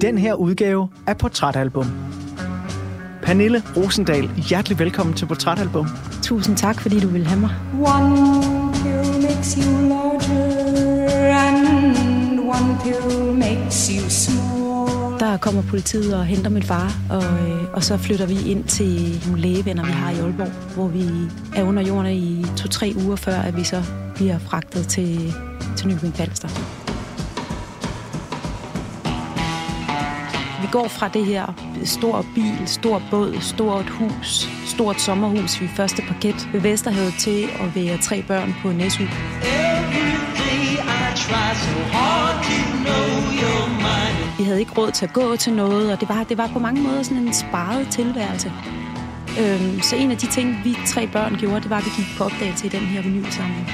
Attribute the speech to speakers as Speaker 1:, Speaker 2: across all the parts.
Speaker 1: den her udgave af Portrætalbum. Pernille Rosendal, hjertelig velkommen til Portrætalbum.
Speaker 2: Tusind tak, fordi du vil have mig.
Speaker 3: One pill makes you larger, and one pill makes you small.
Speaker 2: Der kommer politiet og henter min far, og, øh, og så flytter vi ind til nogle lægevenner, vi har i Aalborg, hvor vi er under jorden i to-tre uger før, at vi så bliver fragtet til, til Nykøbing Falster. Vi går fra det her stor bil, stor båd, stort hus, stort sommerhus ved første parket ved Vesterhavet til at være tre børn på Næsø. Vi havde ikke råd til at gå til noget, og det var, det var på mange måder sådan en sparet tilværelse. Øhm, så en af de ting, vi tre børn gjorde, det var, at vi gik på opdagelse i den her vinylsamling.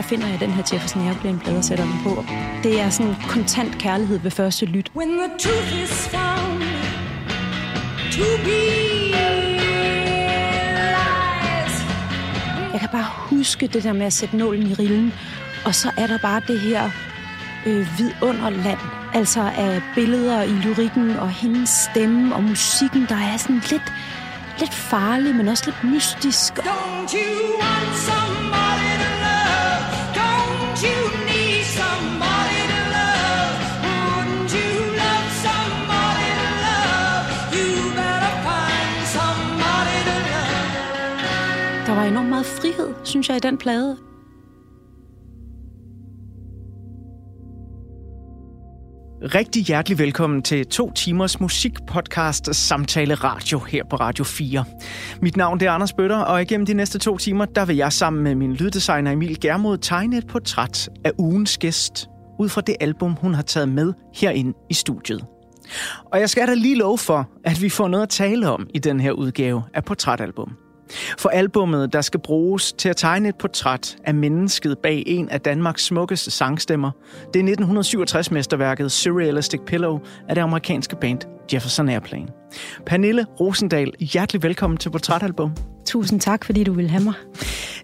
Speaker 2: Der finder jeg den her Jefferson Airplane-plade og sætter den på. Det er sådan kontant kærlighed ved første lyt.
Speaker 3: When the truth is found to be.
Speaker 2: Jeg kan bare huske det der med at sætte nålen i rillen, og så er der bare det her øh, vidunderland, altså af billeder i lyrikken og hendes stemme og musikken, der er sådan lidt, lidt farlig, men også lidt mystisk.
Speaker 3: Don't you want somebody
Speaker 2: Der var enormt meget frihed, synes jeg, i den plade.
Speaker 1: Rigtig hjertelig velkommen til to timers musikpodcast Samtale Radio her på Radio 4. Mit navn det er Anders Bøtter, og igennem de næste to timer, der vil jeg sammen med min lyddesigner Emil Germod tegne et portræt af ugens gæst, ud fra det album, hun har taget med herinde i studiet. Og jeg skal da lige love for, at vi får noget at tale om i den her udgave af Portrætalbum. For albummet, der skal bruges til at tegne et portræt af mennesket bag en af Danmarks smukkeste sangstemmer, det er 1967-mesterværket Surrealistic Pillow af det amerikanske band Jefferson Airplane. Pernille Rosendal, hjertelig velkommen til Portrætalbum.
Speaker 2: Tusind tak, fordi du vil have mig.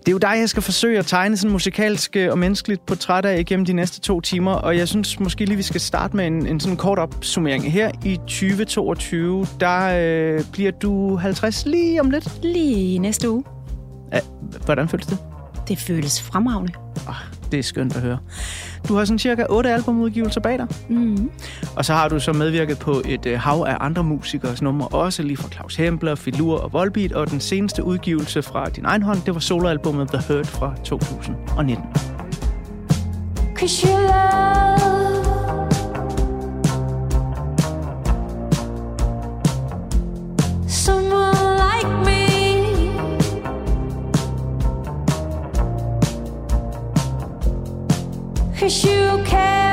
Speaker 1: Det er jo dig, jeg skal forsøge at tegne sådan musikalsk og menneskeligt portræt af igennem de næste to timer, og jeg synes måske lige, vi skal starte med en, en sådan kort opsummering. Her i 2022, der øh, bliver du 50 lige om lidt.
Speaker 2: Lige næste uge.
Speaker 1: Ja, hvordan føles det?
Speaker 2: Det føles fremragende.
Speaker 1: Oh, det er skønt at høre. Du har sådan cirka otte albumudgivelser bag dig.
Speaker 2: Mm.
Speaker 1: Og så har du så medvirket på et øh, hav af andre musikers numre, også lige fra Claus Hempler, Filur og Volbeat, og den seneste udgivelse fra din egen hånd, det var soloalbummet The Hurt fra 2019.
Speaker 3: Cause your love Someone Cause you care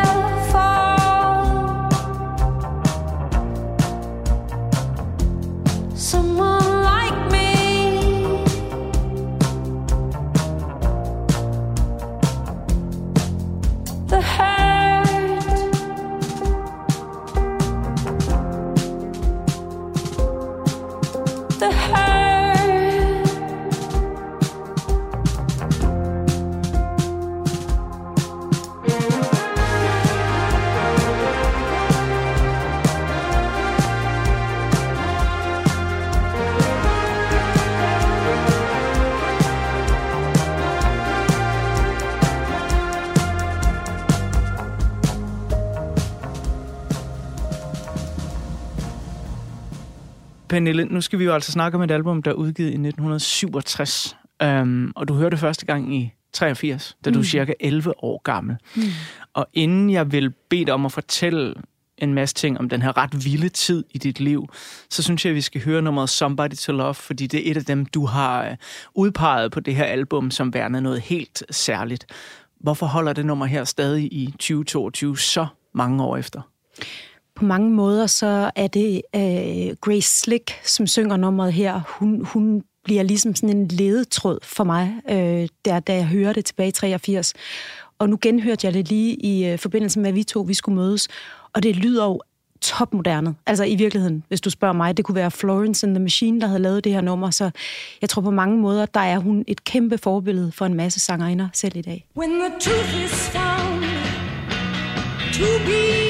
Speaker 1: Pernille, nu skal vi jo altså snakke om et album, der er udgivet i 1967. Um, og du hørte det første gang i 83, da du er cirka 11 år gammel. Mm. Og inden jeg vil bede dig om at fortælle en masse ting om den her ret vilde tid i dit liv, så synes jeg, at vi skal høre nummeret Somebody to Love, fordi det er et af dem, du har øh, udpeget på det her album, som værende noget helt særligt. Hvorfor holder det nummer her stadig i 2022 så mange år efter?
Speaker 2: På mange måder så er det øh, Grace Slick, som synger nummeret her. Hun, hun bliver ligesom sådan en ledetråd for mig, øh, der, da jeg hørte det tilbage i 83. Og nu genhørte jeg det lige i øh, forbindelse med, at vi to vi skulle mødes. Og det lyder jo topmoderne. Altså i virkeligheden, hvis du spørger mig. Det kunne være Florence and the Machine, der havde lavet det her nummer. Så jeg tror på mange måder, der er hun et kæmpe forbillede for en masse sangerinder selv i dag.
Speaker 3: When the truth is found to be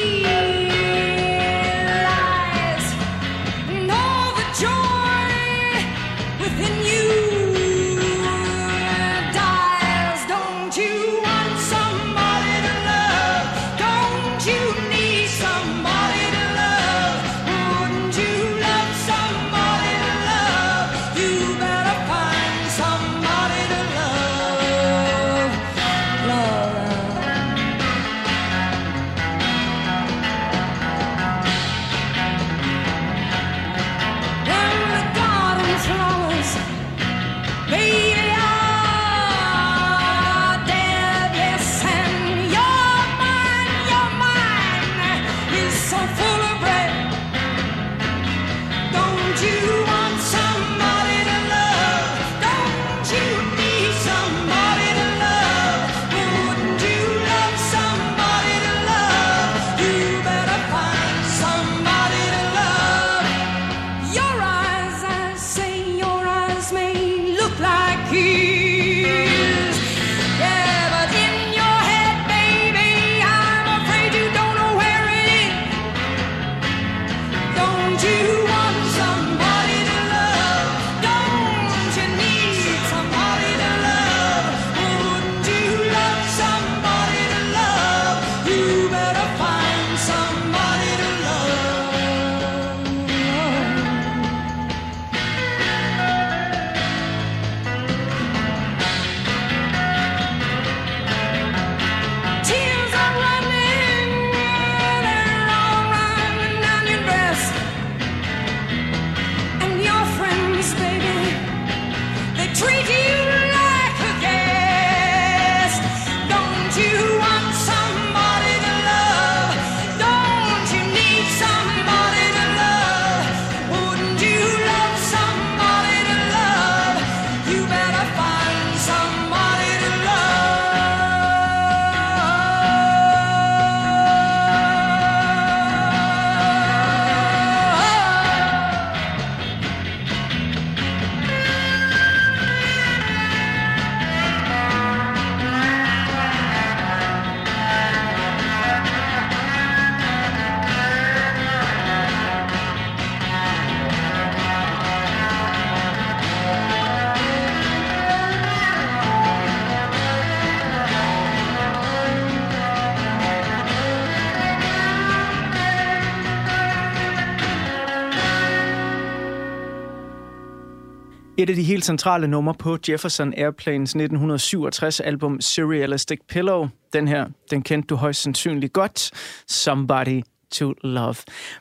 Speaker 1: Et af de helt centrale numre på Jefferson Airplanes 1967 album Surrealistic Pillow. Den her, den kendte du højst sandsynligt godt. Somebody to Love.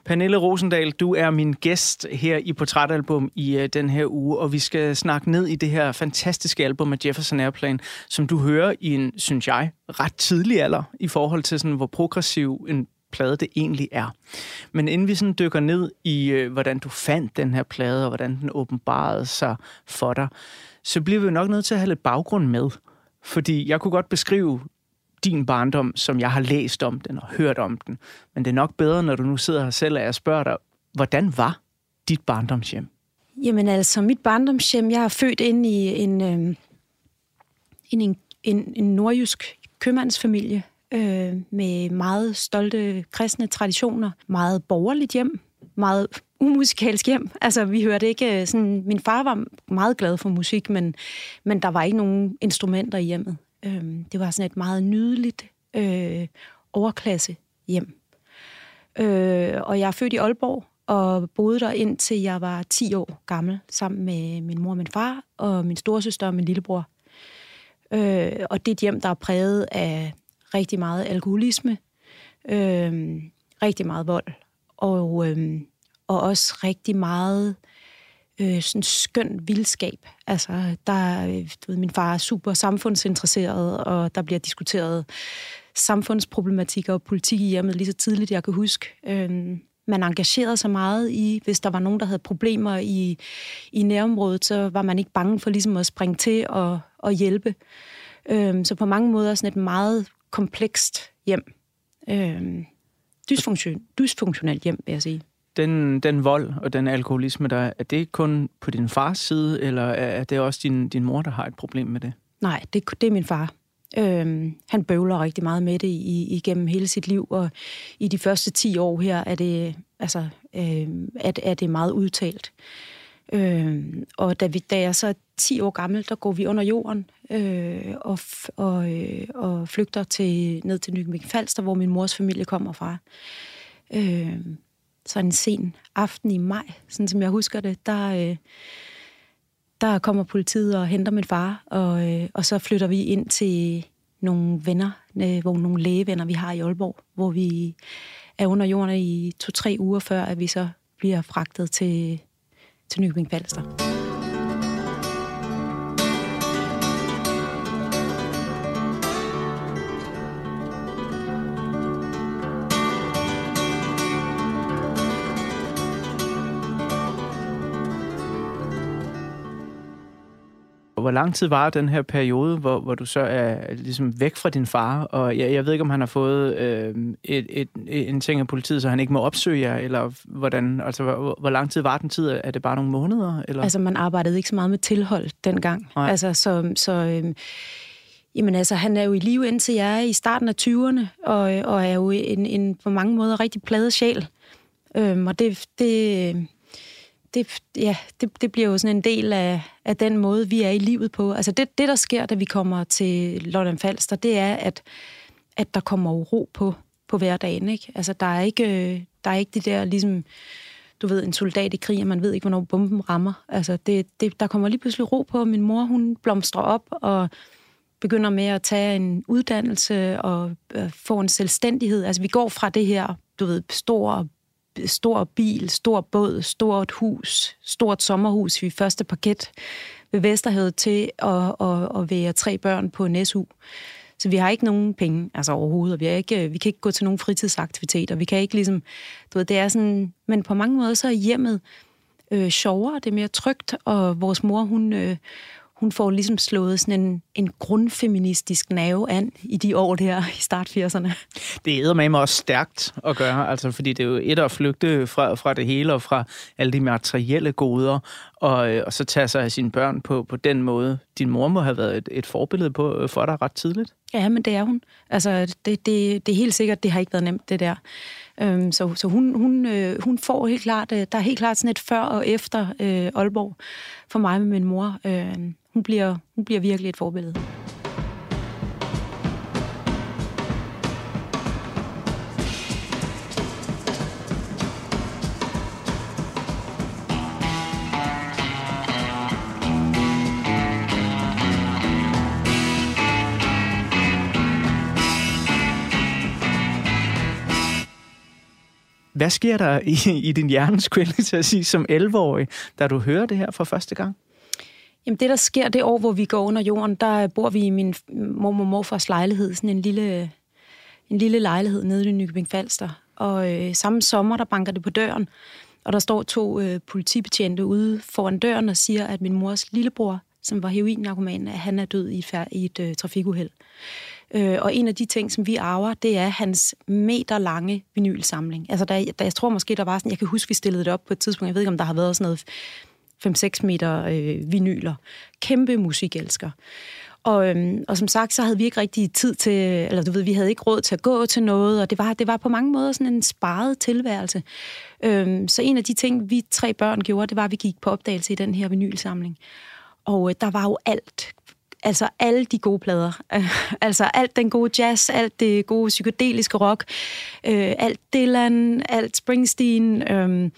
Speaker 1: Pernille Rosendal, du er min gæst her i Portrætalbum i uh, den her uge, og vi skal snakke ned i det her fantastiske album af Jefferson Airplane, som du hører i en, synes jeg, ret tidlig alder i forhold til sådan, hvor progressiv en plade det egentlig er. Men inden vi sådan dykker ned i, øh, hvordan du fandt den her plade, og hvordan den åbenbarede sig for dig, så bliver vi jo nok nødt til at have lidt baggrund med. Fordi jeg kunne godt beskrive din barndom, som jeg har læst om den og hørt om den. Men det er nok bedre, når du nu sidder her selv, og jeg spørger dig, hvordan var dit barndomshjem?
Speaker 2: Jamen altså, mit barndomshjem, jeg er født ind i en, øh, en, en, en nordjysk købmandsfamilie øh, med meget stolte kristne traditioner, meget borgerligt hjem, meget umusikalsk hjem. Altså, vi hørte ikke øh, sådan... Min far var meget glad for musik, men, men der var ikke nogen instrumenter i hjemmet. Øh, det var sådan et meget nydeligt øh, overklasse hjem. Øh, og jeg er født i Aalborg, og boede der indtil jeg var 10 år gammel, sammen med min mor og min far, og min storesøster og min lillebror. Øh, og det er et hjem, der er præget af rigtig meget alkoholisme, øh, rigtig meget vold, og, øh, og også rigtig meget øh, sådan skøn vildskab. Altså, der, du ved, min far er super samfundsinteresseret, og der bliver diskuteret samfundsproblematikker og politik i hjemmet lige så tidligt, jeg kan huske. Øh, man engagerede sig meget i, hvis der var nogen, der havde problemer i, i nærområdet, så var man ikke bange for ligesom at springe til og, og hjælpe. Øhm, så på mange måder sådan et meget komplekst hjem. Øh, dysfunktion, dysfunktionelt hjem, vil jeg sige.
Speaker 1: Den, den vold og den alkoholisme, der er, det kun på din fars side, eller er det også din, din mor, der har et problem med det?
Speaker 2: Nej, det, det er min far. Øhm, han bøvler rigtig meget med det i, igennem hele sit liv, og i de første 10 år her er det, altså, øhm, er, er det meget udtalt. Øh, og da, vi, da jeg så er 10 år gammel, der går vi under jorden øh, og, f- og, øh, og flygter til, ned til Nykøbing Falster, hvor min mors familie kommer fra. Øh, så en sen aften i maj, sådan som jeg husker det, der, øh, der kommer politiet og henter min far, og, øh, og så flytter vi ind til nogle venner, øh, hvor nogle lægevenner, vi har i Aalborg, hvor vi er under jorden i to-tre uger før, at vi så bliver fragtet til, til Nykøbing Falster.
Speaker 1: Hvor lang tid var den her periode, hvor, hvor du så er ligesom væk fra din far? Og jeg, jeg ved ikke, om han har fået øh, et, et, en ting af politiet, så han ikke må opsøge jer, eller hvordan? Altså, hvor, hvor lang tid var den tid? Er det bare nogle måneder? Eller?
Speaker 2: Altså, man arbejdede ikke så meget med tilhold dengang.
Speaker 1: Nej.
Speaker 2: Altså, så, så øhm, jamen, altså, han er jo i live indtil jeg er i starten af 20'erne, og, og er jo en, en på mange måder rigtig pladet sjæl. Øhm, og det, det, det, ja, det, det bliver jo sådan en del af, af den måde, vi er i livet på. Altså, det, det, der sker, da vi kommer til Lolland Falster, det er, at, at der kommer ro på, på hverdagen, ikke? Altså, der er ikke, der er ikke det der, ligesom du ved, en soldat i krig, og man ved ikke, hvornår bomben rammer. Altså, det, det, der kommer lige pludselig ro på, og min mor, hun blomstrer op, og begynder med at tage en uddannelse og øh, få en selvstændighed. Altså, vi går fra det her, du ved, store stor bil, stor båd, stort hus, stort sommerhus i første parket ved Vesterhavet til at, at, at være tre børn på en SU. Så vi har ikke nogen penge, altså overhovedet, og vi, er ikke, vi kan ikke gå til nogen fritidsaktiviteter, vi kan ikke ligesom, du ved, det er sådan, men på mange måder så er hjemmet øh, sjovere, det er mere trygt, og vores mor, hun, øh, hun får ligesom slået sådan en, en grundfeministisk nerve an i de år der i start 80'erne.
Speaker 1: Det er med også stærkt at gøre, altså, fordi det er jo et at flygte fra, fra det hele og fra alle de materielle goder, og, øh, og så tage sig af sine børn på, på den måde. Din mor må have været et, et forbillede på, øh, for dig ret tidligt.
Speaker 2: Ja, men det er hun. Altså, det, det, det er helt sikkert, det har ikke været nemt, det der. Øhm, så så hun, hun, øh, hun får helt klart, øh, der er helt klart sådan et før og efter øh, Aalborg for mig med min mor. Øh, hun bliver, hun bliver virkelig et forbillede.
Speaker 1: Hvad sker der i, i din hjerne, skulle jeg lige til at sige, som 11-årig, da du hører det her for første gang?
Speaker 2: Jamen det, der sker det år, hvor vi går under jorden, der bor vi i min mormor og morfars lejlighed, sådan en lille, en lille lejlighed nede i Nykøbing Falster. Og øh, samme sommer, der banker det på døren, og der står to øh, politibetjente ude foran døren og siger, at min mors lillebror, som var heroin-narkoman, at han er død i et, fær- i et øh, trafikuheld. Øh, og en af de ting, som vi arver, det er hans meter lange vinylsamling. Altså, der, der, jeg tror måske, der var sådan, jeg kan huske, vi stillede det op på et tidspunkt, jeg ved ikke, om der har været sådan noget 5-6 meter øh, vinyler. Kæmpe musikelsker. Og, øhm, og som sagt, så havde vi ikke rigtig tid til, eller du ved, vi havde ikke råd til at gå til noget, og det var, det var på mange måder sådan en sparet tilværelse. Øhm, så en af de ting, vi tre børn gjorde, det var, at vi gik på opdagelse i den her vinylsamling. Og øh, der var jo alt. Altså alle de gode plader. altså alt den gode jazz, alt det gode psykedeliske rock, øh, alt Dylan, alt Springsteen, øh,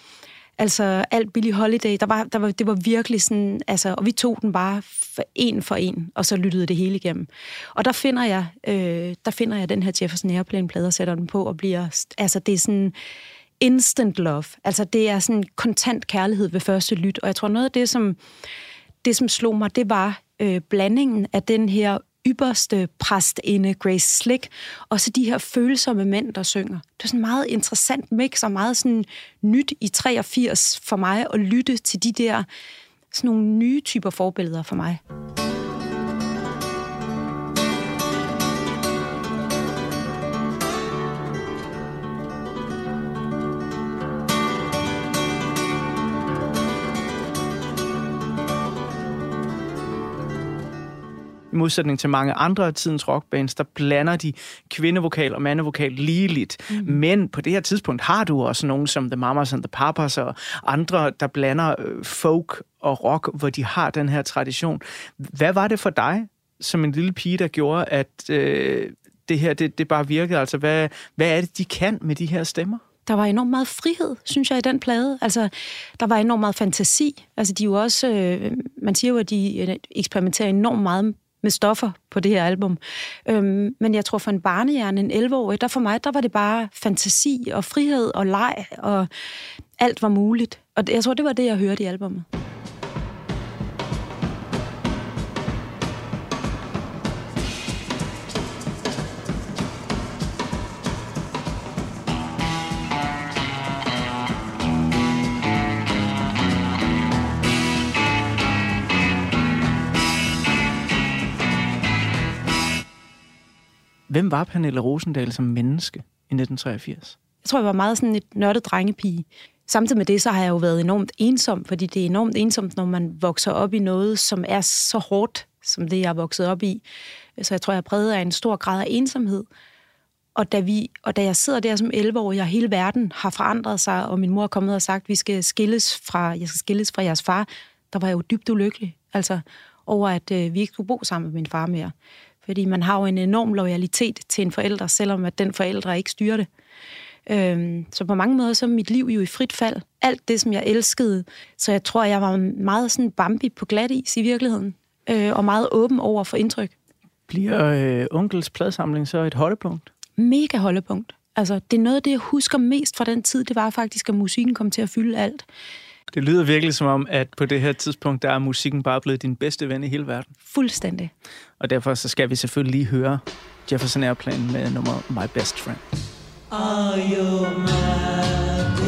Speaker 2: altså alt Billy Holiday. Der var, der var, det var virkelig sådan, altså, og vi tog den bare for en for en, og så lyttede det hele igennem. Og der finder jeg, øh, der finder jeg den her Jefferson Airplane-plade og sætter den på, og bliver, altså det er sådan, instant love. Altså det er sådan kontant kærlighed ved første lyt, og jeg tror noget af det, som det, som slog mig, det var øh, blandingen af den her ypperste præstinde, Grace Slick, og så de her følsomme mænd, der synger. Det er sådan en meget interessant mix, og meget sådan nyt i 83 for mig at lytte til de der sådan nogle nye typer forbilleder for mig.
Speaker 1: I modsætning til mange andre af tidens rockbands, der blander de kvindevokal og mandevokal ligeligt. Mm. Men på det her tidspunkt har du også nogen som The Mamas and the Papas og andre, der blander øh, folk og rock, hvor de har den her tradition. Hvad var det for dig, som en lille pige, der gjorde, at øh, det her det, det bare virkede? Altså, hvad, hvad er det, de kan med de her stemmer?
Speaker 2: der var enormt meget frihed, synes jeg, i den plade. Altså, der var enormt meget fantasi. Altså, de er jo også, øh, man siger jo, at de øh, eksperimenterer enormt meget med stoffer på det her album. Øhm, men jeg tror, for en barnehjerne, en 11-årig, der for mig, der var det bare fantasi og frihed og leg, og alt var muligt. Og jeg tror, det var det, jeg hørte i albummet.
Speaker 1: Hvem var Pernille Rosendal som menneske i 1983?
Speaker 2: Jeg tror, jeg var meget sådan et nørdet drengepige. Samtidig med det, så har jeg jo været enormt ensom, fordi det er enormt ensomt, når man vokser op i noget, som er så hårdt, som det, jeg er vokset op i. Så jeg tror, jeg er præget af en stor grad af ensomhed. Og da, vi, og da jeg sidder der som 11-årig, og hele verden har forandret sig, og min mor er kommet og sagt, vi skal skilles fra, jeg skal skilles fra jeres far, der var jeg jo dybt ulykkelig. Altså over, at øh, vi ikke skulle bo sammen med min far mere. Fordi man har jo en enorm loyalitet til en forælder, selvom at den forældre ikke styrer det. Øhm, så på mange måder så er mit liv jo i frit fald. Alt det, som jeg elskede. Så jeg tror, jeg var meget sådan Bambi på glat is i virkeligheden. Øh, og meget åben over for indtryk.
Speaker 1: Bliver øh, onkels pladsamling så et holdepunkt?
Speaker 2: Mega holdepunkt. Altså, det er noget af det, jeg husker mest fra den tid, det var faktisk, at musikken kom til at fylde alt.
Speaker 1: Det lyder virkelig som om, at på det her tidspunkt, der er musikken bare blevet din bedste ven i hele verden.
Speaker 2: Fuldstændig.
Speaker 1: Og derfor så skal vi selvfølgelig lige høre Jefferson Airplane med nummer My Best Friend.
Speaker 4: Are you my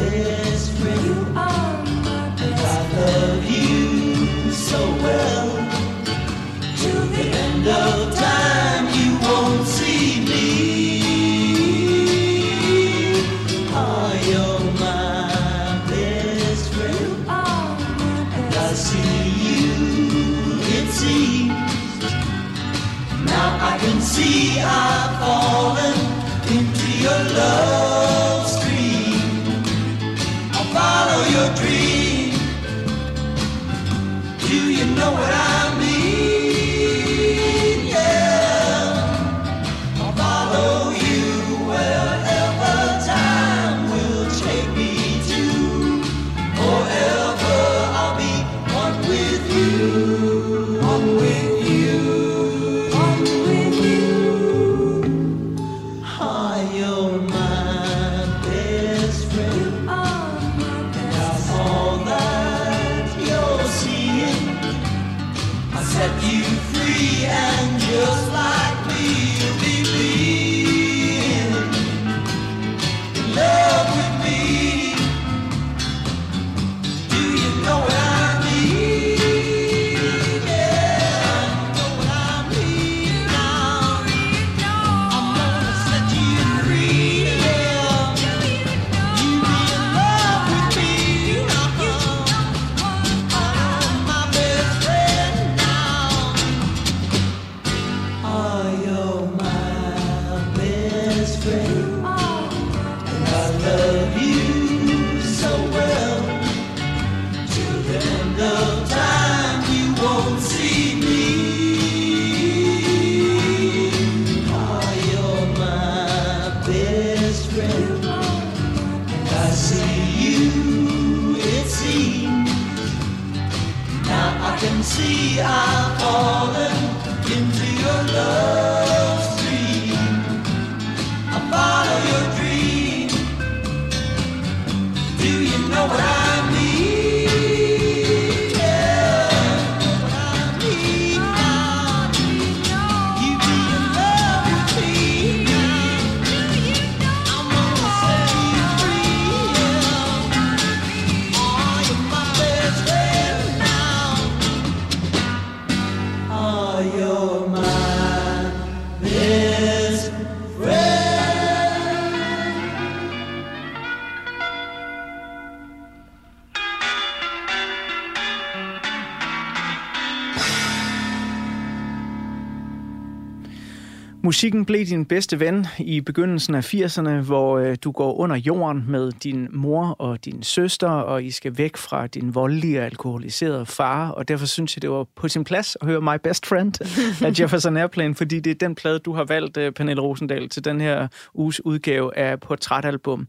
Speaker 1: Musikken blev din bedste ven i begyndelsen af 80'erne, hvor øh, du går under jorden med din mor og din søster, og I skal væk fra din voldelige og alkoholiserede far, og derfor synes jeg, det var på sin plads at høre My Best Friend af Jefferson Airplane, fordi det er den plade, du har valgt, øh, Pernille Rosendal, til den her uges udgave af Portrætalbum.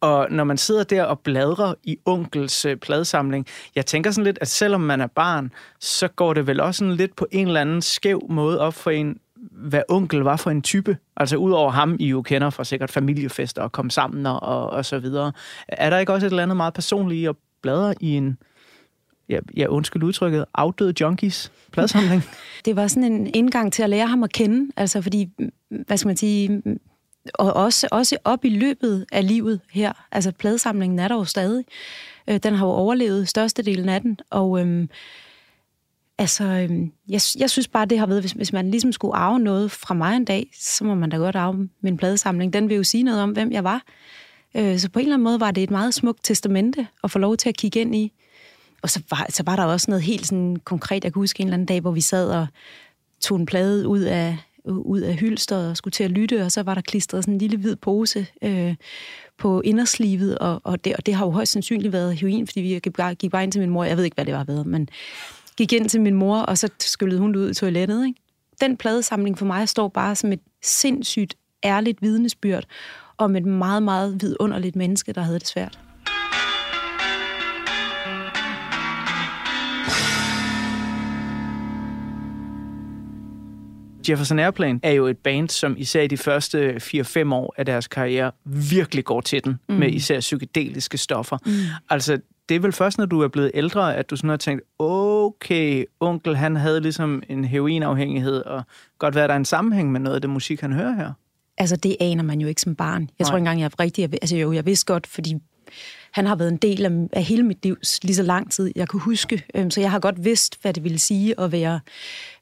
Speaker 1: Og når man sidder der og bladrer i onkels øh, pladesamling, jeg tænker sådan lidt, at selvom man er barn, så går det vel også sådan lidt på en eller anden skæv måde op for en, hvad onkel var for en type. Altså udover ham, I jo kender fra sikkert familiefester og komme sammen og, og, og så videre. Er der ikke også et eller andet meget personligt i at bladre i en, ja, ja undskyld udtrykket, afdøde junkies pladesamling?
Speaker 2: Det var sådan en indgang til at lære ham at kende, altså fordi, hvad skal man sige, og også, også op i løbet af livet her, altså pladesamlingen er der jo stadig. Øh, Den har jo overlevet størstedelen af den, og øhm, altså, øhm, jeg, jeg synes bare, det har været, hvis, hvis man ligesom skulle arve noget fra mig en dag, så må man da godt arve min pladesamling. Den vil jo sige noget om, hvem jeg var. Øh, Så på en eller anden måde var det et meget smukt testamente at få lov til at kigge ind i. Og så var, så var der også noget helt sådan konkret. Jeg kan huske en eller anden dag, hvor vi sad og tog en plade ud af, ud af hylsteret og skulle til at lytte, og så var der klistret sådan en lille hvid pose øh, på inderslivet, og, og, det, og det har jo højst sandsynligt været heroin, fordi vi gik bare, gik bare ind til min mor. Jeg ved ikke, hvad det var ved, men gik ind til min mor, og så skyllede hun det ud i toilettet. Ikke? Den pladesamling for mig står bare som et sindssygt ærligt vidnesbyrd om et meget, meget vidunderligt menneske, der havde det svært.
Speaker 1: Jefferson Airplane er jo et band, som især i de første 4-5 år af deres karriere virkelig går til den mm. med især psykedeliske stoffer. Mm. Altså, det er vel først, når du er blevet ældre, at du sådan har tænkt, okay, onkel, han havde ligesom en heroinafhængighed, og godt være, der er en sammenhæng med noget af det musik, han hører her.
Speaker 2: Altså, det aner man jo ikke som barn. Jeg
Speaker 1: Nej.
Speaker 2: tror ikke engang, jeg er rigtig... Jeg, altså, jo, jeg vidste godt, fordi han har været en del af, af hele mit liv lige så lang tid, jeg kunne huske. Øhm, så jeg har godt vidst, hvad det ville sige at være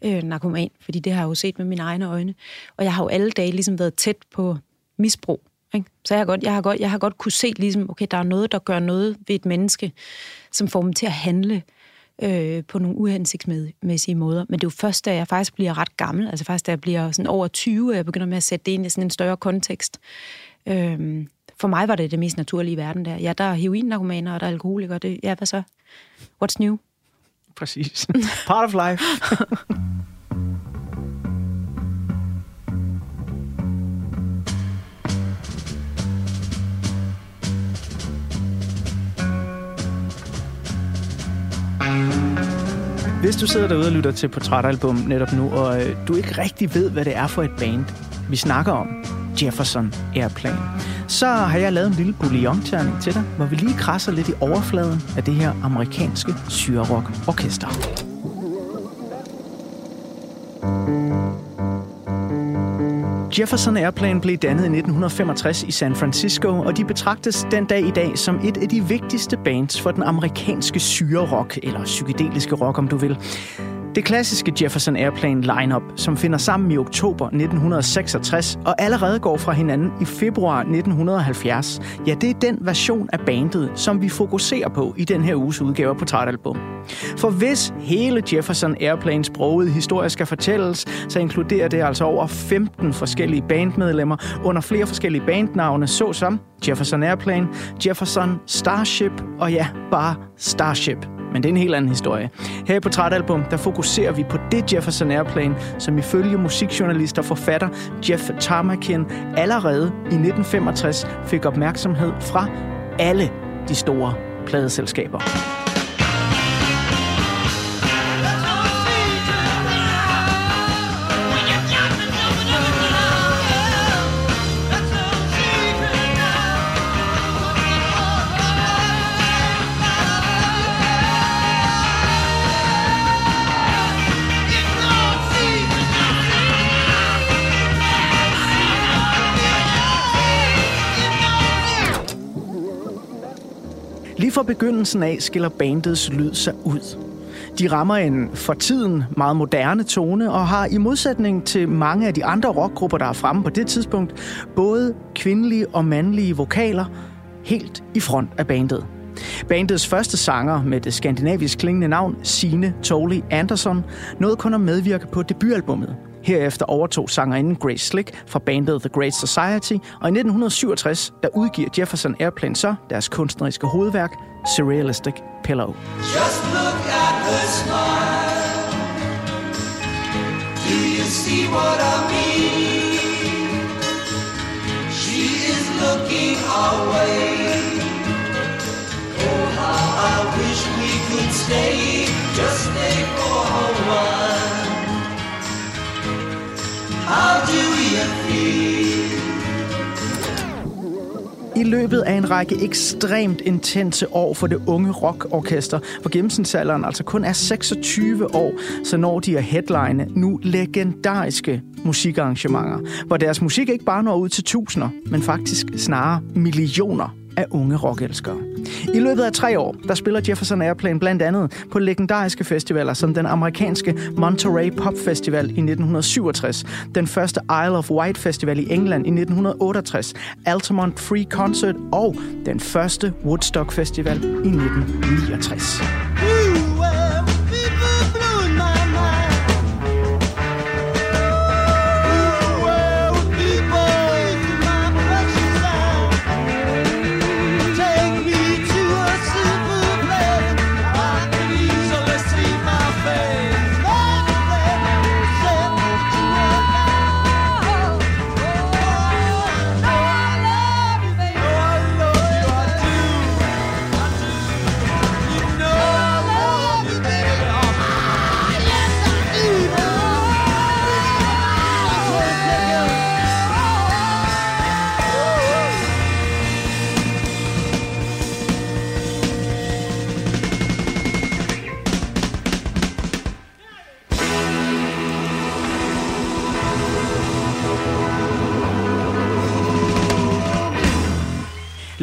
Speaker 2: øh, narkoman, fordi det har jeg jo set med mine egne øjne. Og jeg har jo alle dage ligesom været tæt på misbrug. Ikke? Så jeg har, godt, jeg, har godt, jeg har godt kunne se, ligesom, okay, der er noget, der gør noget ved et menneske, som får dem til at handle øh, på nogle uhensigtsmæssige måder. Men det er jo først, da jeg faktisk bliver ret gammel, altså faktisk da jeg bliver sådan over 20, at jeg begynder med at sætte det ind i sådan en større kontekst. Øh, for mig var det det mest naturlige i verden der. Ja, der er heroin-narkomaner, og der er alkoholikere. Det, ja, hvad så? What's new?
Speaker 1: Præcis. Part of life. Hvis du sidder derude og lytter til Portrætalbum netop nu, og øh, du ikke rigtig ved, hvad det er for et band, vi snakker om, Jefferson Airplane, så har jeg lavet en lille bouillon til dig, hvor vi lige krasser lidt i overfladen af det her amerikanske syrerock orkester. Jefferson Airplane blev dannet i 1965 i San Francisco, og de betragtes den dag i dag som et af de vigtigste bands for den amerikanske syre-rock, eller psykedeliske rock, om du vil. Det klassiske Jefferson Airplane lineup, som finder sammen i oktober 1966 og allerede går fra hinanden i februar 1970, ja, det er den version af bandet, som vi fokuserer på i den her uges udgave af Portrætalbum. For hvis hele Jefferson Airplanes brogede historie skal fortælles, så inkluderer det altså over 15 forskellige bandmedlemmer under flere forskellige bandnavne, såsom Jefferson Airplane, Jefferson Starship og ja, bare Starship men det er en helt anden historie. Her i Portrætalbum, der fokuserer vi på det Jefferson Airplane, som ifølge musikjournalist og forfatter Jeff Tarmakin allerede i 1965 fik opmærksomhed fra alle de store pladeselskaber. Fra begyndelsen af skiller bandets lyd sig ud. De rammer en for tiden meget moderne tone og har i modsætning til mange af de andre rockgrupper, der er fremme på det tidspunkt, både kvindelige og mandlige vokaler helt i front af bandet. Bandets første sanger med det skandinavisk klingende navn, Sine Tolly Anderson, nåede kun at medvirke på debutalbummet. Herefter overtog sangerinden Grace Slick fra bandet The Great Society, og i 1967 der udgiver Jefferson Airplane så deres kunstneriske hovedværk, Surrealistic Pillow.
Speaker 4: Just look at her smile. Do you see what I mean? She is looking our way. Oh, how I wish we could stay, just stay for a while. How do you feel?
Speaker 1: I løbet af en række ekstremt intense år for det unge rockorkester, hvor gennemsnitsalderen altså kun er 26 år, så når de at headline nu legendariske musikarrangementer, hvor deres musik ikke bare når ud til tusinder, men faktisk snarere millioner af unge rockelskere. I løbet af tre år, der spiller Jefferson Airplane blandt andet på legendariske festivaler som den amerikanske Monterey Pop Festival i 1967, den første Isle of Wight Festival i England i 1968, Altamont Free Concert og den første Woodstock Festival i 1969.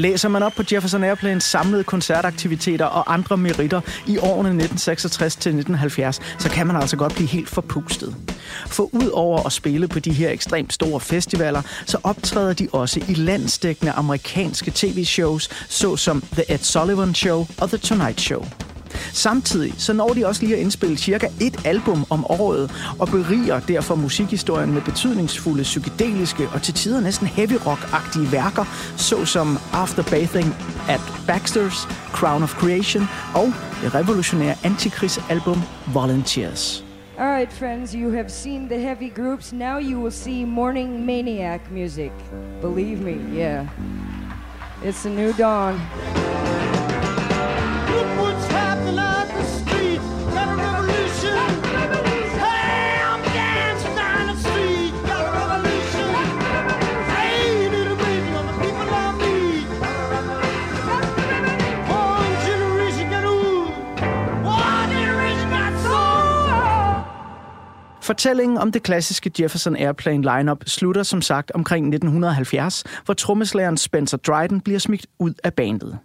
Speaker 1: Læser man op på Jefferson Airplanes samlede koncertaktiviteter og andre meritter i årene 1966-1970, så kan man altså godt blive helt forpustet. For ud over at spille på de her ekstremt store festivaler, så optræder de også i landsdækkende amerikanske tv-shows, såsom The Ed Sullivan Show og The Tonight Show. Samtidig så når de også lige at indspille cirka et album om året, og beriger derfor musikhistorien med betydningsfulde psykedeliske og til tider næsten heavy rock-agtige værker, såsom After Bathing at Baxter's, Crown of Creation og det revolutionære antikrigsalbum Volunteers.
Speaker 3: All right, friends, you have seen the heavy groups. Now you will see morning maniac music. Believe me, yeah. It's a new dawn.
Speaker 1: Fortællingen om det klassiske Jefferson Airplane lineup slutter som sagt omkring 1970, hvor trommeslageren Spencer Dryden bliver smidt ud af bandet.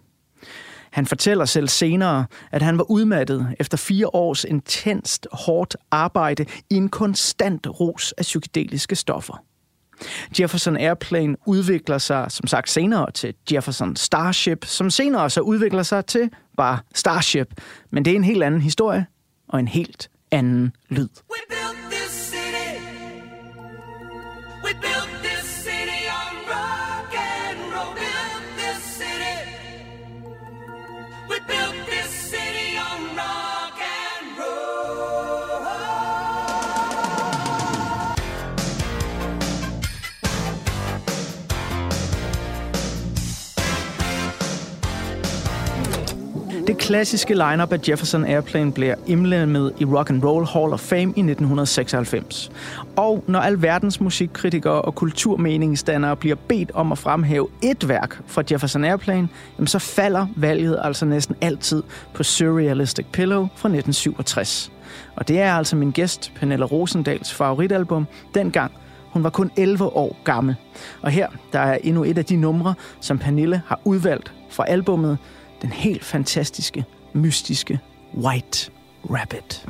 Speaker 1: Han fortæller selv senere, at han var udmattet efter fire års intenst hårdt arbejde i en konstant ros af psykedeliske stoffer. Jefferson Airplane udvikler sig som sagt senere til Jefferson Starship, som senere så udvikler sig til bare Starship. Men det er en helt anden historie og en helt anden lyd.
Speaker 3: We built this city. We built
Speaker 1: Det klassiske lineup af Jefferson Airplane bliver indlemmet i Rock and Roll Hall of Fame i 1996. Og når alverdens musikkritikere og kulturmeningsdannere bliver bedt om at fremhæve et værk fra Jefferson Airplane, jamen så falder valget altså næsten altid på Surrealistic Pillow fra 1967. Og det er altså min gæst, Pernille Rosendals favoritalbum, dengang hun var kun 11 år gammel. Og her der er endnu et af de numre, som Pernille har udvalgt fra albummet, den helt fantastiske, mystiske White Rabbit.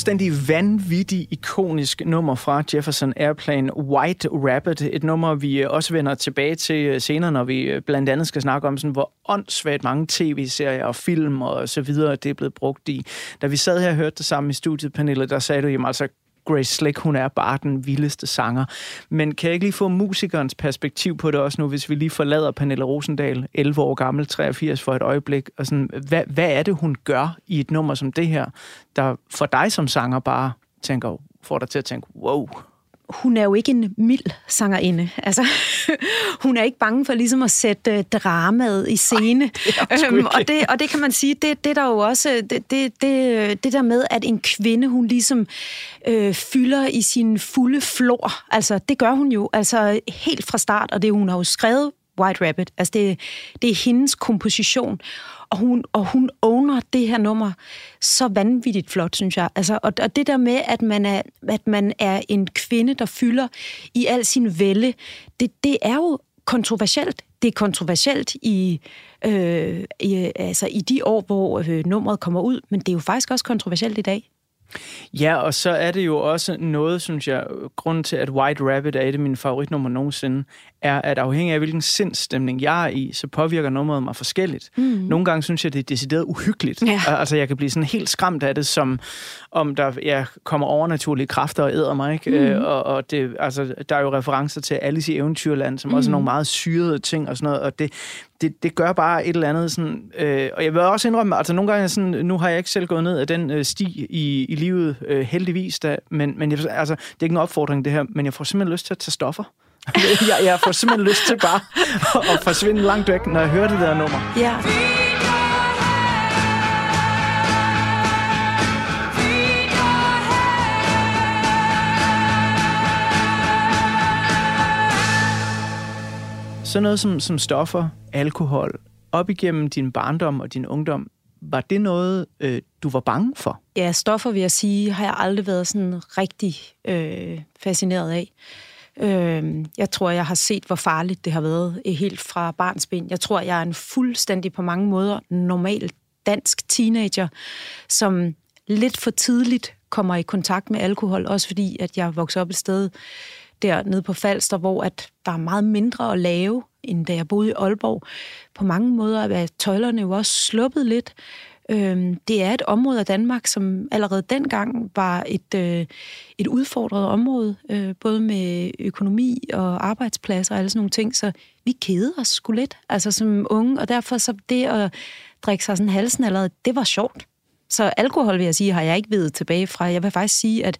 Speaker 1: Fuldstændig vanvittig, ikonisk nummer fra Jefferson Airplane, White Rabbit. Et nummer, vi øh, også vender tilbage til øh, senere, når vi øh, blandt andet skal snakke om, sådan, hvor åndssvagt mange tv-serier og film og så videre, det er blevet brugt i. Da vi sad her og hørte det sammen i studiet, Pernille, der sagde du, jamen altså, Grace Slick, hun er bare den vildeste sanger. Men kan jeg ikke lige få musikernes perspektiv på det også nu, hvis vi lige forlader Pernille Rosendal, 11 år gammel, 83 for et øjeblik, og sådan, hvad, hvad er det, hun gør i et nummer som det her, der for dig som sanger bare tænker, får dig til at tænke, wow,
Speaker 2: hun er jo ikke en mild sangerinde. Altså, hun er ikke bange for ligesom at sætte øh, dramaet i scene.
Speaker 1: er sgu
Speaker 2: Øhm, og, det, og det kan man sige, det, det er der jo også, det, det, det, det der med, at en kvinde, hun ligesom øh, fylder i sin fulde flor. Altså, det gør hun jo altså helt fra start, og det hun har jo skrevet White Rabbit. Altså, det, det er hendes komposition, og hun, og hun owner det her nummer så vanvittigt flot, synes jeg. Altså, og, og det der med, at man, er, at man er en kvinde, der fylder i al sin vælde, det, det er jo kontroversielt. Det er kontroversielt i, øh, i, altså i de år, hvor øh, nummeret kommer ud, men det er jo faktisk også kontroversielt i dag.
Speaker 1: Ja, og så er det jo også noget, synes jeg, grunden til, at White Rabbit er et af mine favoritnummer nogensinde, er, at afhængig af, hvilken sindsstemning jeg er i, så påvirker nummeret mig forskelligt. Mm. Nogle gange synes jeg, det er decideret uhyggeligt.
Speaker 2: Ja.
Speaker 1: Altså, jeg kan blive sådan helt skræmt af det, som om der ja, kommer overnaturlige kræfter og æder mig. Ikke? Mm. Øh, og, og det, altså, der er jo referencer til Alice i Eventyrland, som mm. også er nogle meget syrede ting og sådan noget, og det, det, det gør bare et eller andet sådan... Øh, og jeg vil også indrømme, altså nogle gange sådan, nu har jeg ikke selv gået ned af den øh, sti i, i livet, øh, heldigvis da, men, men jeg, altså, det er ikke en opfordring det her, men jeg får simpelthen lyst til at tage stoffer. jeg, jeg får simpelthen lyst til bare at forsvinde langt væk, når jeg hører det der nummer.
Speaker 2: Ja.
Speaker 1: Sådan noget som, som stoffer, alkohol, op igennem din barndom og din ungdom, var det noget, øh, du var bange for?
Speaker 2: Ja, stoffer vil jeg sige, har jeg aldrig været sådan rigtig øh, fascineret af. Øh, jeg tror, jeg har set, hvor farligt det har været øh, helt fra barnsben. Jeg tror, jeg er en fuldstændig på mange måder normal dansk teenager, som lidt for tidligt kommer i kontakt med alkohol, også fordi, at jeg voksede op et sted der nede på Falster, hvor at der er meget mindre at lave, end da jeg boede i Aalborg. På mange måder er tøjlerne jo også sluppet lidt. Øh, Det er et område af Danmark, som allerede dengang var et, øh, et udfordret område, øh, både med økonomi og arbejdspladser og alle sådan nogle ting, så vi keder os sgu lidt, altså som unge, og derfor så det at drikke sig sådan halsen allerede, det var sjovt. Så alkohol, vil jeg sige, har jeg ikke ved tilbage fra. Jeg vil faktisk sige, at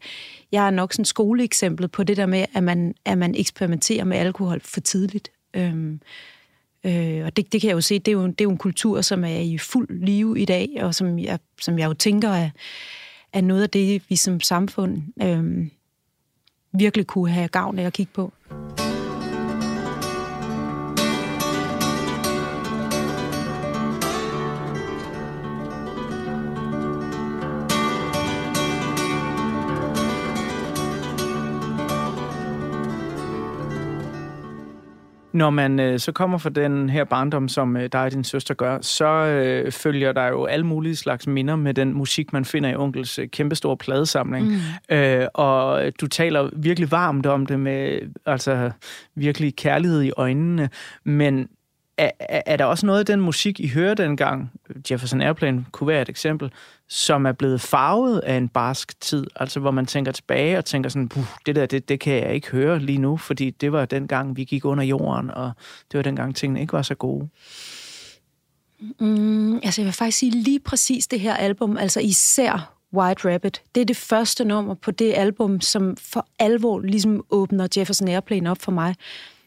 Speaker 2: jeg er nok sådan skoleeksemplet på det der med, at man, at man eksperimenterer med alkohol for tidligt. Øhm, øh, og det, det kan jeg jo se, det er jo, det er jo en kultur, som er i fuld live i dag, og som jeg, som jeg jo tænker er, er noget af det, vi som samfund øh, virkelig kunne have gavn af at kigge på.
Speaker 1: Når man øh, så kommer fra den her barndom, som øh, dig og din søster gør, så øh, følger der jo alle mulige slags minder med den musik, man finder i onkels øh, kæmpestore pladesamling. Mm. Øh, og du taler virkelig varmt om det med altså virkelig kærlighed i øjnene, men er, er der også noget af den musik, I hører dengang, Jefferson Airplane kunne være et eksempel, som er blevet farvet af en barsk tid, altså hvor man tænker tilbage og tænker sådan, "Puh, det der, det, det kan jeg ikke høre lige nu, fordi det var dengang, vi gik under jorden, og det var dengang, tingene ikke var så gode.
Speaker 2: Mm, altså jeg vil faktisk sige lige præcis det her album, altså især White Rabbit, det er det første nummer på det album, som for alvor ligesom åbner Jefferson Airplane op for mig.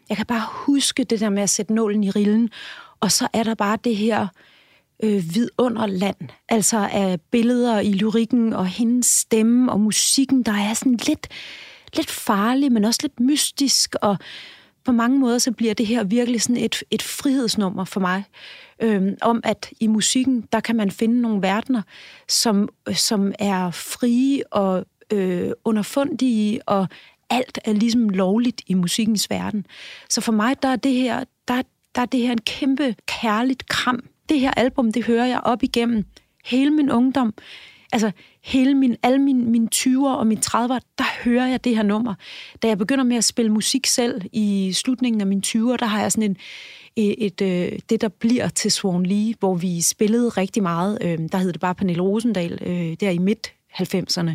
Speaker 2: Jeg kan bare huske det der med at sætte nålen i rillen, og så er der bare det her øh, vidunderland, altså af billeder i lyrikken og hendes stemme og musikken, der er sådan lidt, lidt farlig, men også lidt mystisk, og på mange måder så bliver det her virkelig sådan et, et frihedsnummer for mig, øhm, om at i musikken, der kan man finde nogle verdener, som, som er frie og øh, underfundige, og alt er ligesom lovligt i musikkens verden. Så for mig, der er det her, der, der er det her en kæmpe kærligt kram. Det her album, det hører jeg op igennem hele min ungdom. Altså hele min, alle mine, mine 20'er og mine 30'er, der hører jeg det her nummer. Da jeg begynder med at spille musik selv i slutningen af mine 20'er, der har jeg sådan en, et, et, øh, det, der bliver til Swan Lee, hvor vi spillede rigtig meget. Øh, der hed det bare Pernille Rosendal, øh, der i midt 90'erne.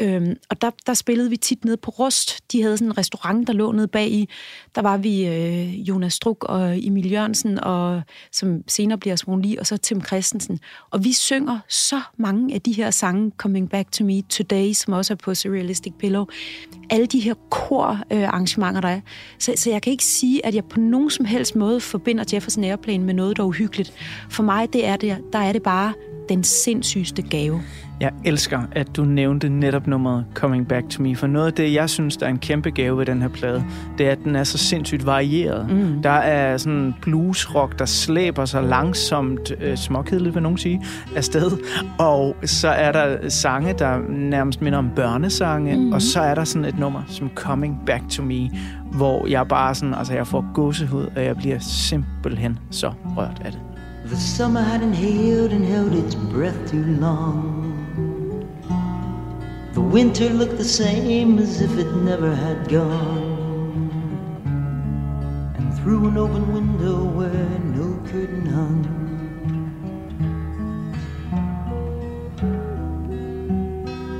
Speaker 2: Øhm, og der, der spillede vi tit ned på Rust. De havde sådan en restaurant, der lå nede bag i. Der var vi øh, Jonas Struk og Emil Jørgensen, og, som senere bliver Simon Lee, og så Tim Christensen. Og vi synger så mange af de her sange, Coming Back to Me Today, som også er på Surrealistic Pillow. Alle de her kor-arrangementer, der er. Så, så jeg kan ikke sige, at jeg på nogen som helst måde forbinder Jefferson Airplane med noget, der er uhyggeligt. For mig det er det, der er det bare den sindssygeste gave.
Speaker 1: Jeg elsker, at du nævnte netop nummeret Coming Back to Me, for noget af det, jeg synes, der er en kæmpe gave ved den her plade, det er, at den er så sindssygt varieret. Mm. Der er sådan bluesrock, der slæber sig langsomt, øh, småkedeligt vil nogen sige, afsted, og så er der sange, der nærmest minder om børnesange, mm. og så er der sådan et nummer som Coming Back to Me, hvor jeg bare sådan, altså jeg får gåsehud, og jeg bliver simpelthen så rørt af det.
Speaker 4: The summer had inhaled and held its breath too long. The winter looked the same as if it never had gone. And through an open window where no curtain hung,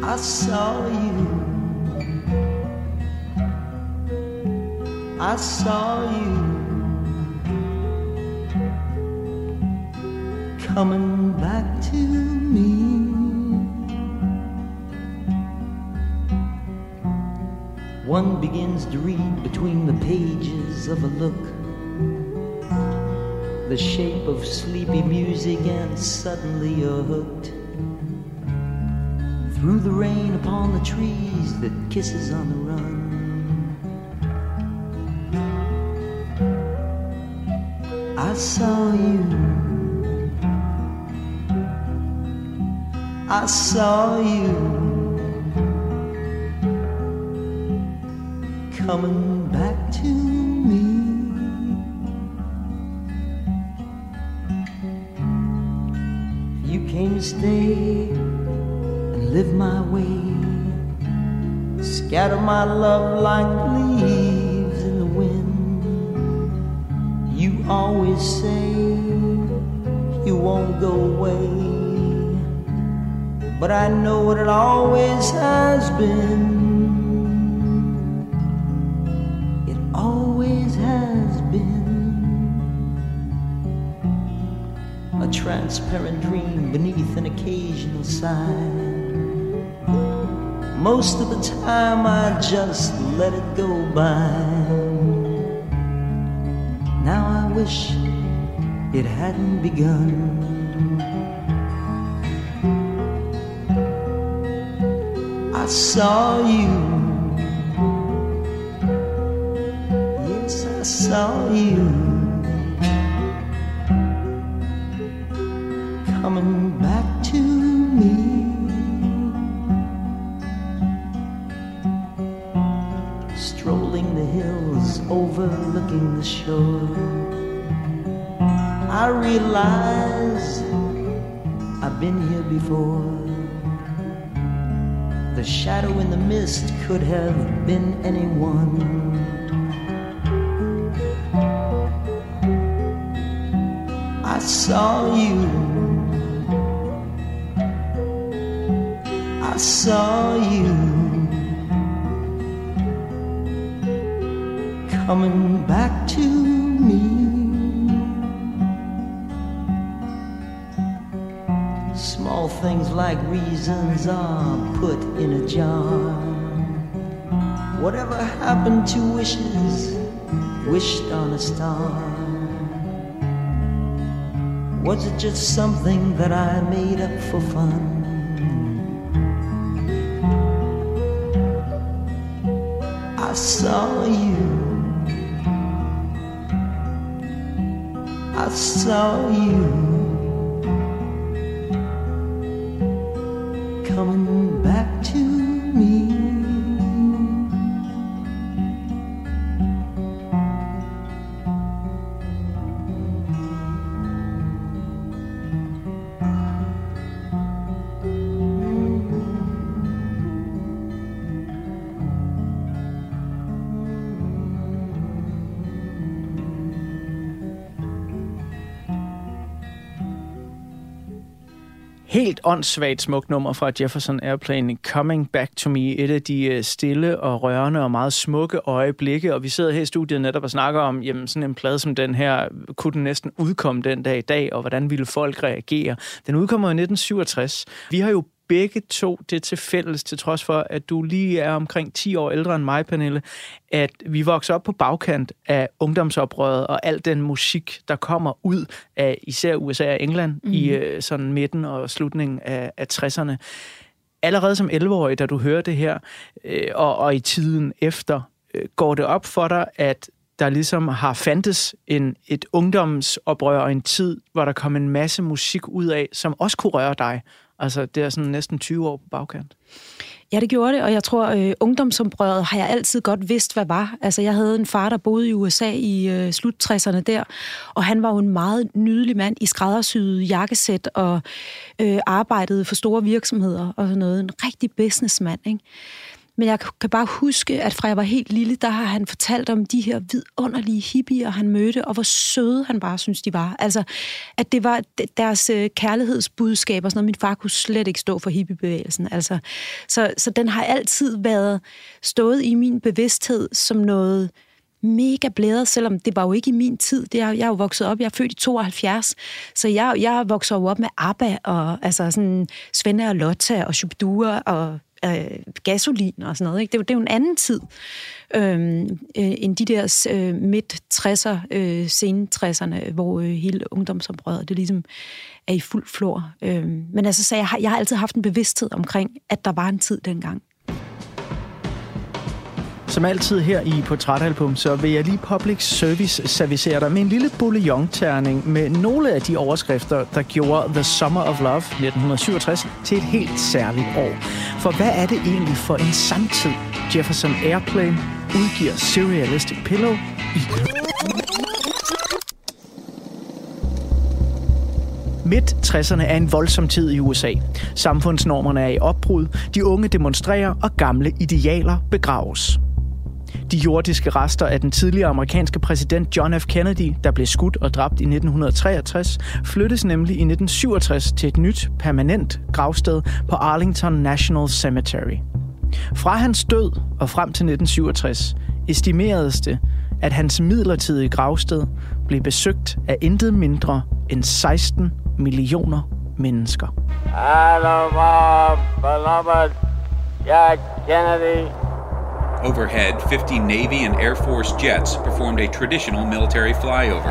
Speaker 4: I saw you. I saw you. Coming back to me. One begins to read between the pages of a look, the shape of sleepy music, and suddenly you're hooked. Through the rain upon the trees that kisses on the run. I saw you. I saw you coming back to me. You came to stay and live my way, scatter my love like leaves in the wind. You always say you won't go away but I know what it always has been. It always has been a transparent dream beneath an occasional sigh. Most of the time, I just let it go by. Now I wish it hadn't begun. Saw you. Yes, I saw you. Coming back to me. Strolling the hills, overlooking the shore. I realize I've been here before. The shadow in the mist could have been anyone. I saw you. I saw you coming back to me. Small things like reasons are put in a jar. Whatever happened to wishes wished on a star? Was it just something that I made up for fun? I saw you. I saw you. Coming
Speaker 1: Helt åndssvagt smukt nummer fra Jefferson Airplane, Coming Back to Me. Et af de øh, stille og rørende og meget smukke øjeblikke. Og vi sidder her i studiet netop og snakker om, jamen sådan en plade som den her, kunne den næsten udkomme den dag i dag, og hvordan ville folk reagere? Den udkommer i 1967. Vi har jo begge to det til fælles, til trods for, at du lige er omkring 10 år ældre end mig, Pernille, at vi voksede op på bagkant af ungdomsoprøret og al den musik, der kommer ud af især USA og England mm. i øh, sådan midten og slutningen af, af 60'erne. Allerede som 11-årig, da du hører det her, øh, og, og i tiden efter, øh, går det op for dig, at der ligesom har fandtes en, et ungdomsoprør og en tid, hvor der kom en masse musik ud af, som også kunne røre dig. Altså, det er sådan næsten 20 år på bagkant.
Speaker 2: Ja, det gjorde det, og jeg tror, øh, ungdomsoprøret har jeg altid godt vidst, hvad var. Altså, jeg havde en far, der boede i USA i øh, slut 60'erne der, og han var jo en meget nydelig mand i skræddersyede jakkesæt og øh, arbejdede for store virksomheder og sådan noget. En rigtig businessmand, ikke? Men jeg kan bare huske, at fra jeg var helt lille, der har han fortalt om de her vidunderlige hippier, han mødte, og hvor søde han bare synes, de var. Altså, at det var deres øh, kærlighedsbudskab og sådan noget. Min far kunne slet ikke stå for hippiebevægelsen. Altså, så, så den har altid været stået i min bevidsthed som noget mega blæret, selvom det var jo ikke i min tid. Det er, jeg er jo vokset op, jeg er født i 72, så jeg, jeg vokser jo op med ABBA og altså sådan Svende og Lotta og Shubidua og øh, gasolin og sådan noget. Ikke? Det, er jo- det er jo en anden tid øhm, øh, end de der øh, midt-60'er, øh, sen 60'erne, hvor øh, hele ungdomsoprøret det ligesom er i fuld flor. Øh, men altså, så jeg, har, jeg har altid haft en bevidsthed omkring, at der var en tid dengang.
Speaker 1: Som altid her i Portrætalbum, så vil jeg lige public service servicere dig med en lille bouillon-terning med nogle af de overskrifter, der gjorde The Summer of Love 1967 til et helt særligt år. For hvad er det egentlig for en samtid, Jefferson Airplane udgiver Serialistic Pillow i? Midt 60'erne er en voldsom tid i USA. Samfundsnormerne er i opbrud, de unge demonstrerer, og gamle idealer begraves. De jordiske rester af den tidligere amerikanske præsident John F. Kennedy, der blev skudt og dræbt i 1963, flyttes nemlig i 1967 til et nyt, permanent gravsted på Arlington National Cemetery. Fra hans død og frem til 1967 estimeredes det, at hans midlertidige gravsted blev besøgt af intet mindre end 16 millioner mennesker.
Speaker 5: Hello, my beloved Jack Kennedy.
Speaker 6: Overhead, 50 Navy and Air Force jets performed a traditional military flyover.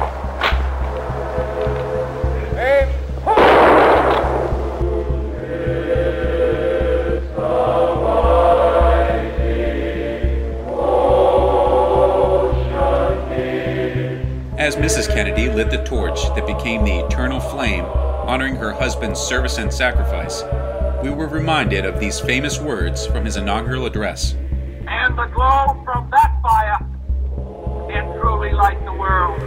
Speaker 6: As Mrs. Kennedy lit the torch that became the eternal flame, honoring her husband's service and sacrifice, we were reminded of these famous words from his inaugural address.
Speaker 5: And the glow from that fire can truly light the world.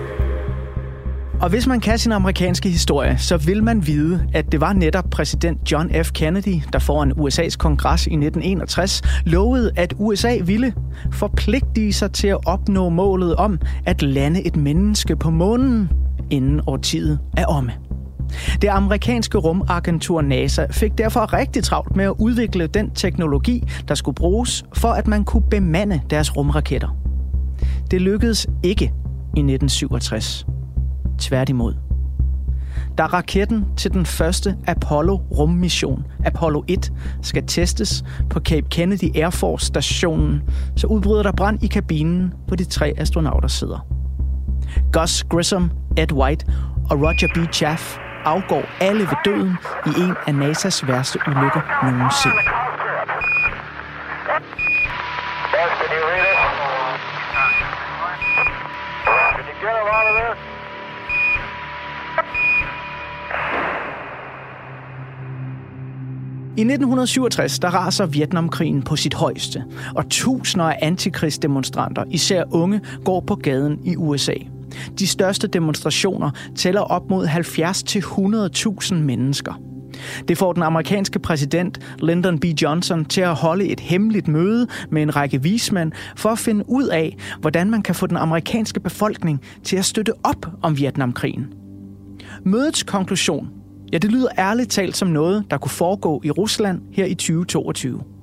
Speaker 1: Og hvis man kan sin amerikanske historie, så vil man vide, at det var netop præsident John F. Kennedy, der foran USA's kongres i 1961 lovede, at USA ville forpligtige sig til at opnå målet om at lande et menneske på månen, inden årtiet er omme. Det amerikanske rumagentur NASA fik derfor rigtig travlt med at udvikle den teknologi, der skulle bruges for, at man kunne bemande deres rumraketter. Det lykkedes ikke i 1967. Tværtimod. Da raketten til den første Apollo-rummission, Apollo 1, skal testes på Cape Kennedy Air Force stationen, så udbryder der brand i kabinen, hvor de tre astronauter sidder. Gus Grissom, Ed White og Roger B. Chaff afgår alle ved døden i en af NASA's værste ulykker nogensinde.
Speaker 5: You read it? You get of?
Speaker 1: I 1967 der raser Vietnamkrigen på sit højeste, og tusinder af antikrigsdemonstranter, især unge, går på gaden i USA. De største demonstrationer tæller op mod 70-100.000 mennesker. Det får den amerikanske præsident Lyndon B. Johnson til at holde et hemmeligt møde med en række vismænd for at finde ud af, hvordan man kan få den amerikanske befolkning til at støtte op om Vietnamkrigen. Mødets konklusion, ja det lyder ærligt talt som noget, der kunne foregå i Rusland her i 2022.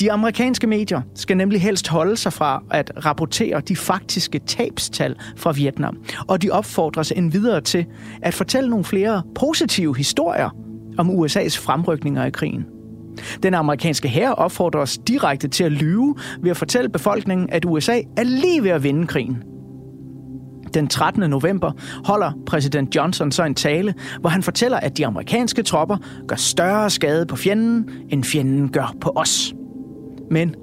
Speaker 1: De amerikanske medier skal nemlig helst holde sig fra at rapportere de faktiske tabstal fra Vietnam, og de opfordres endvidere til at fortælle nogle flere positive historier om USA's fremrykninger i krigen. Den amerikanske hær opfordrer os direkte til at lyve ved at fortælle befolkningen, at USA er lige ved at vinde krigen. Den 13. november holder præsident Johnson så en tale, hvor han fortæller, at de amerikanske tropper gør større skade på fjenden, end fjenden gør på os. Men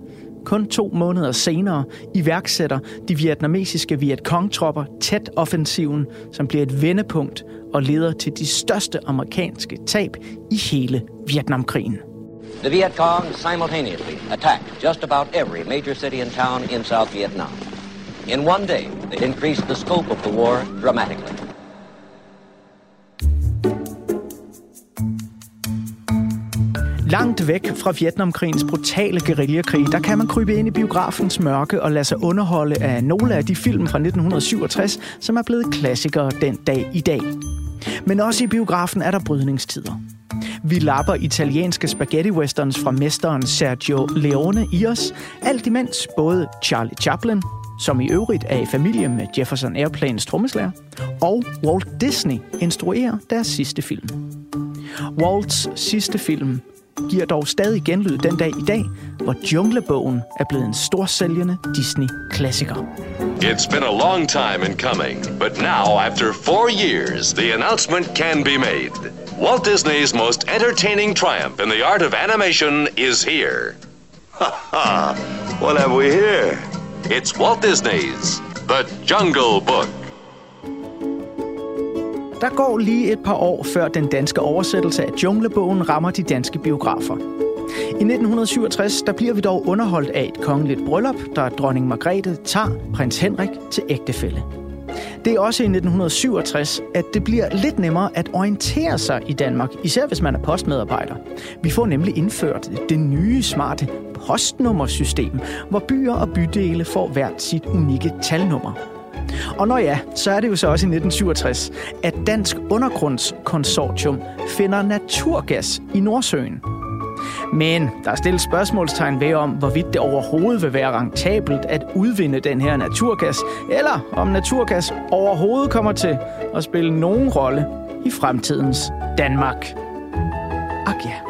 Speaker 1: kun to måneder senere iværksætter de vietnamesiske Vietcong-tropper tæt offensiven, som bliver et vendepunkt og leder til de største amerikanske tab i hele Vietnamkrigen.
Speaker 7: The Viet Cong simultaneously attacked just about every major city and town in South Vietnam. In one day, they increased the scope of the war dramatically.
Speaker 1: Langt væk fra Vietnamkrigens brutale guerillakrig, der kan man krybe ind i biografens mørke og lade sig underholde af nogle af de film fra 1967, som er blevet klassikere den dag i dag. Men også i biografen er der brydningstider. Vi lapper italienske spaghetti westerns fra mesteren Sergio Leone i os, alt imens både Charlie Chaplin, som i øvrigt er i familie med Jefferson Airplanes trommeslager, og Walt Disney instruerer deres sidste film. Walts sidste film giver dog stadig genlyd den dag i dag, hvor Junglebogen er blevet en storsælgende Disney-klassiker.
Speaker 8: It's been a long time in coming, but now, after four years, the announcement can be made. Walt Disney's most entertaining triumph in the art of animation is here. Ha ha! What have we here? It's Walt Disney's The Jungle Book.
Speaker 1: Der går lige et par år, før den danske oversættelse af Junglebogen rammer de danske biografer. I 1967 der bliver vi dog underholdt af et kongeligt bryllup, der dronning Margrethe tager prins Henrik til ægtefælle. Det er også i 1967, at det bliver lidt nemmere at orientere sig i Danmark, især hvis man er postmedarbejder. Vi får nemlig indført det nye smarte postnummersystem, hvor byer og bydele får hvert sit unikke talnummer. Og når ja, så er det jo så også i 1967, at Dansk Undergrundskonsortium finder naturgas i Nordsøen. Men der er stillet spørgsmålstegn ved om, hvorvidt det overhovedet vil være rentabelt at udvinde den her naturgas, eller om naturgas overhovedet kommer til at spille nogen rolle i fremtidens Danmark. Ak ja.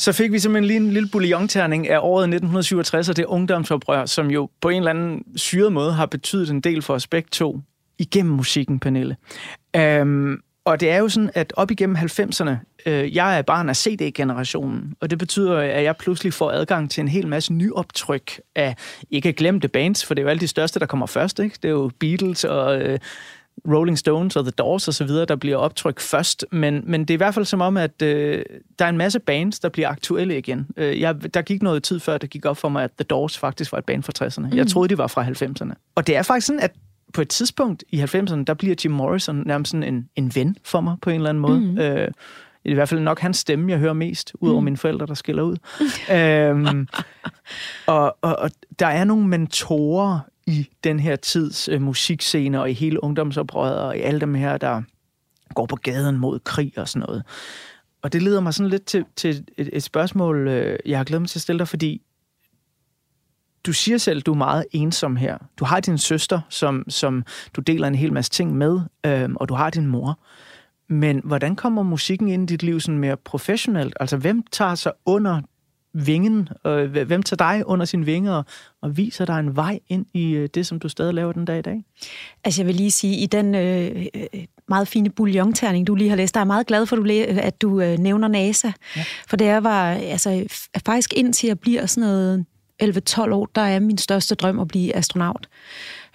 Speaker 1: Så fik vi simpelthen lige en lille bouillonterning af året 1967 og det ungdomsoprør, som jo på en eller anden syret måde har betydet en del for os begge to igennem musikken, Pernille. Øhm, og det er jo sådan, at op igennem 90'erne, øh, jeg er barn af CD-generationen, og det betyder, at jeg pludselig får adgang til en hel masse nyoptryk af ikke glemte bands, for det er jo alle de største, der kommer først, ikke? Det er jo Beatles og... Øh, Rolling Stones og The Doors og så videre, der bliver optrykt først, men, men det er i hvert fald som om, at øh, der er en masse bands, der bliver aktuelle igen. Øh, jeg, der gik noget tid før, det gik op for mig, at The Doors faktisk var et band fra 60'erne. Mm. Jeg troede, de var fra 90'erne. Og det er faktisk sådan, at på et tidspunkt i 90'erne, der bliver Jim Morrison nærmest sådan en, en ven for mig på en eller anden måde. Mm. Øh, i hvert fald nok hans stemme, jeg hører mest, udover mm. mine forældre, der skiller ud. øhm, og, og, og der er nogle mentorer i den her tids øh, musikscene, og i hele ungdomsoprøret, og i alle dem her, der går på gaden mod krig og sådan noget. Og det leder mig sådan lidt til, til et, et spørgsmål, øh, jeg har glædet mig til at stille dig, fordi du siger selv, du er meget ensom her. Du har din søster, som, som du deler en hel masse ting med, øh, og du har din mor. Men hvordan kommer musikken ind i dit liv sådan mere professionelt? Altså, hvem tager sig under vingen, og hvem tager dig under sine vinger og, og viser dig en vej ind i øh, det, som du stadig laver den dag i dag?
Speaker 2: Altså jeg vil lige sige, i den øh, øh, meget fine bouillonterning, du lige har læst, der er jeg meget glad for, at du, læ- at du øh, nævner NASA. Ja. For det er var, altså, faktisk indtil jeg bliver sådan noget 11-12 år, der er min største drøm at blive astronaut.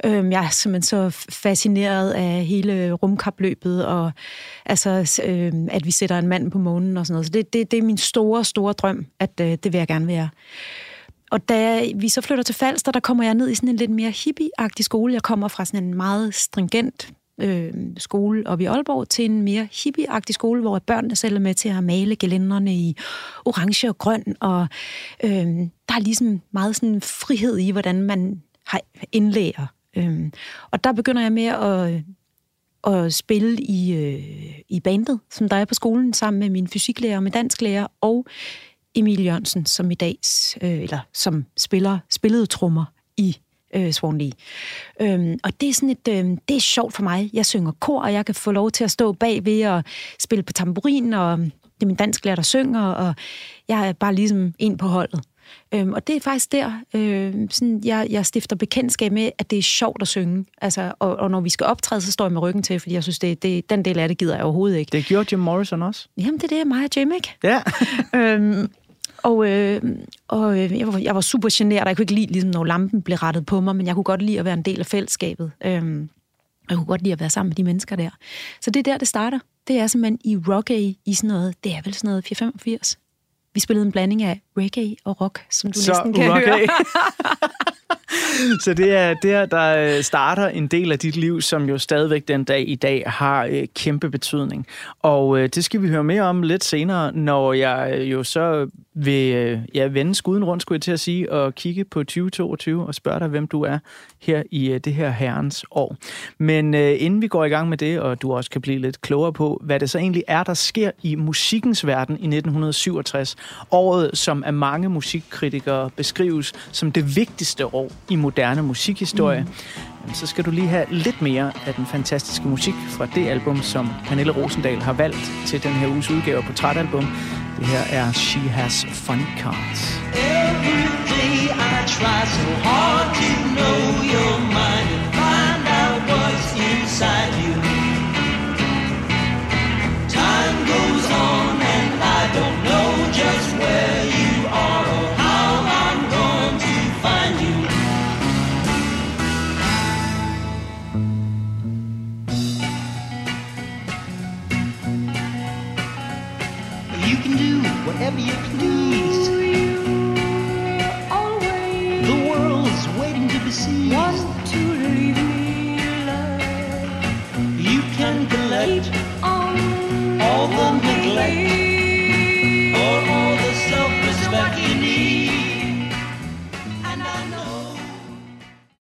Speaker 2: Øhm, jeg er simpelthen så fascineret af hele rumkapløbet, og altså, øhm, at vi sætter en mand på månen og sådan noget. Så det, det, det er min store, store drøm, at øh, det vil jeg gerne være. Og da vi så flytter til Falster, der kommer jeg ned i sådan en lidt mere hippie-agtig skole. Jeg kommer fra sådan en meget stringent øh, skole oppe i Aalborg til en mere hippie-agtig skole, hvor børnene selv er med til at male gelænderne i orange og grøn, og øh, der er ligesom meget sådan frihed i, hvordan man har indlærer. Øhm, og der begynder jeg med at, at spille i, øh, i bandet, som der er på skolen, sammen med min fysiklærer og min dansklærer, og Emil Jørgensen, som i dag, øh, eller som spiller, spillede trommer i øh, Swanley. Øhm, og det er sådan et, øh, det er sjovt for mig. Jeg synger kor, og jeg kan få lov til at stå bag ved og spille på tamburin, og det er min dansklærer, der synger, og jeg er bare ligesom en på holdet. Øhm, og det er faktisk der, øh, sådan, jeg, jeg stifter bekendtskab med, at det er sjovt at synge. Altså, og, og når vi skal optræde, så står jeg med ryggen til, fordi jeg synes, det, det, den del af det gider jeg overhovedet ikke.
Speaker 1: Det gjorde Jim Morrison også.
Speaker 2: Jamen, det er det, mig og Jim, ikke?
Speaker 1: Ja.
Speaker 2: øhm, og øh, og øh, jeg, var, jeg var super generet, jeg kunne ikke lide, ligesom, når lampen blev rettet på mig, men jeg kunne godt lide at være en del af fællesskabet. Øhm, jeg kunne godt lide at være sammen med de mennesker der. Så det er der, det starter. Det er simpelthen i reggae, i sådan noget, det er vel sådan noget 485. Vi spillede en blanding af reggae og rock, som du
Speaker 1: Så
Speaker 2: næsten kan
Speaker 1: rock
Speaker 2: høre.
Speaker 1: Så det er der, der starter en del af dit liv, som jo stadigvæk den dag i dag har øh, kæmpe betydning. Og øh, det skal vi høre mere om lidt senere, når jeg jo så vil ja, vende skuden rundt, skulle jeg til at sige, og kigge på 2022 og spørge dig, hvem du er her i det her herrens år. Men inden vi går i gang med det, og du også kan blive lidt klogere på, hvad det så egentlig er, der sker i musikkens verden i 1967, året, som af mange musikkritikere beskrives som det vigtigste år i moderne musikhistorie, mm. så skal du lige have lidt mere af den fantastiske musik fra det album, som Pernille Rosendal har valgt til den her uges udgave på portrætalbum. Det her er She Has Funny Cards.
Speaker 4: Every day I try so hard to know your mind and find out what's inside you. Time goes on and I don't know just where you whatever you please. The world's waiting to be seized.
Speaker 9: Want to leave me alive?
Speaker 4: You can collect all the neglect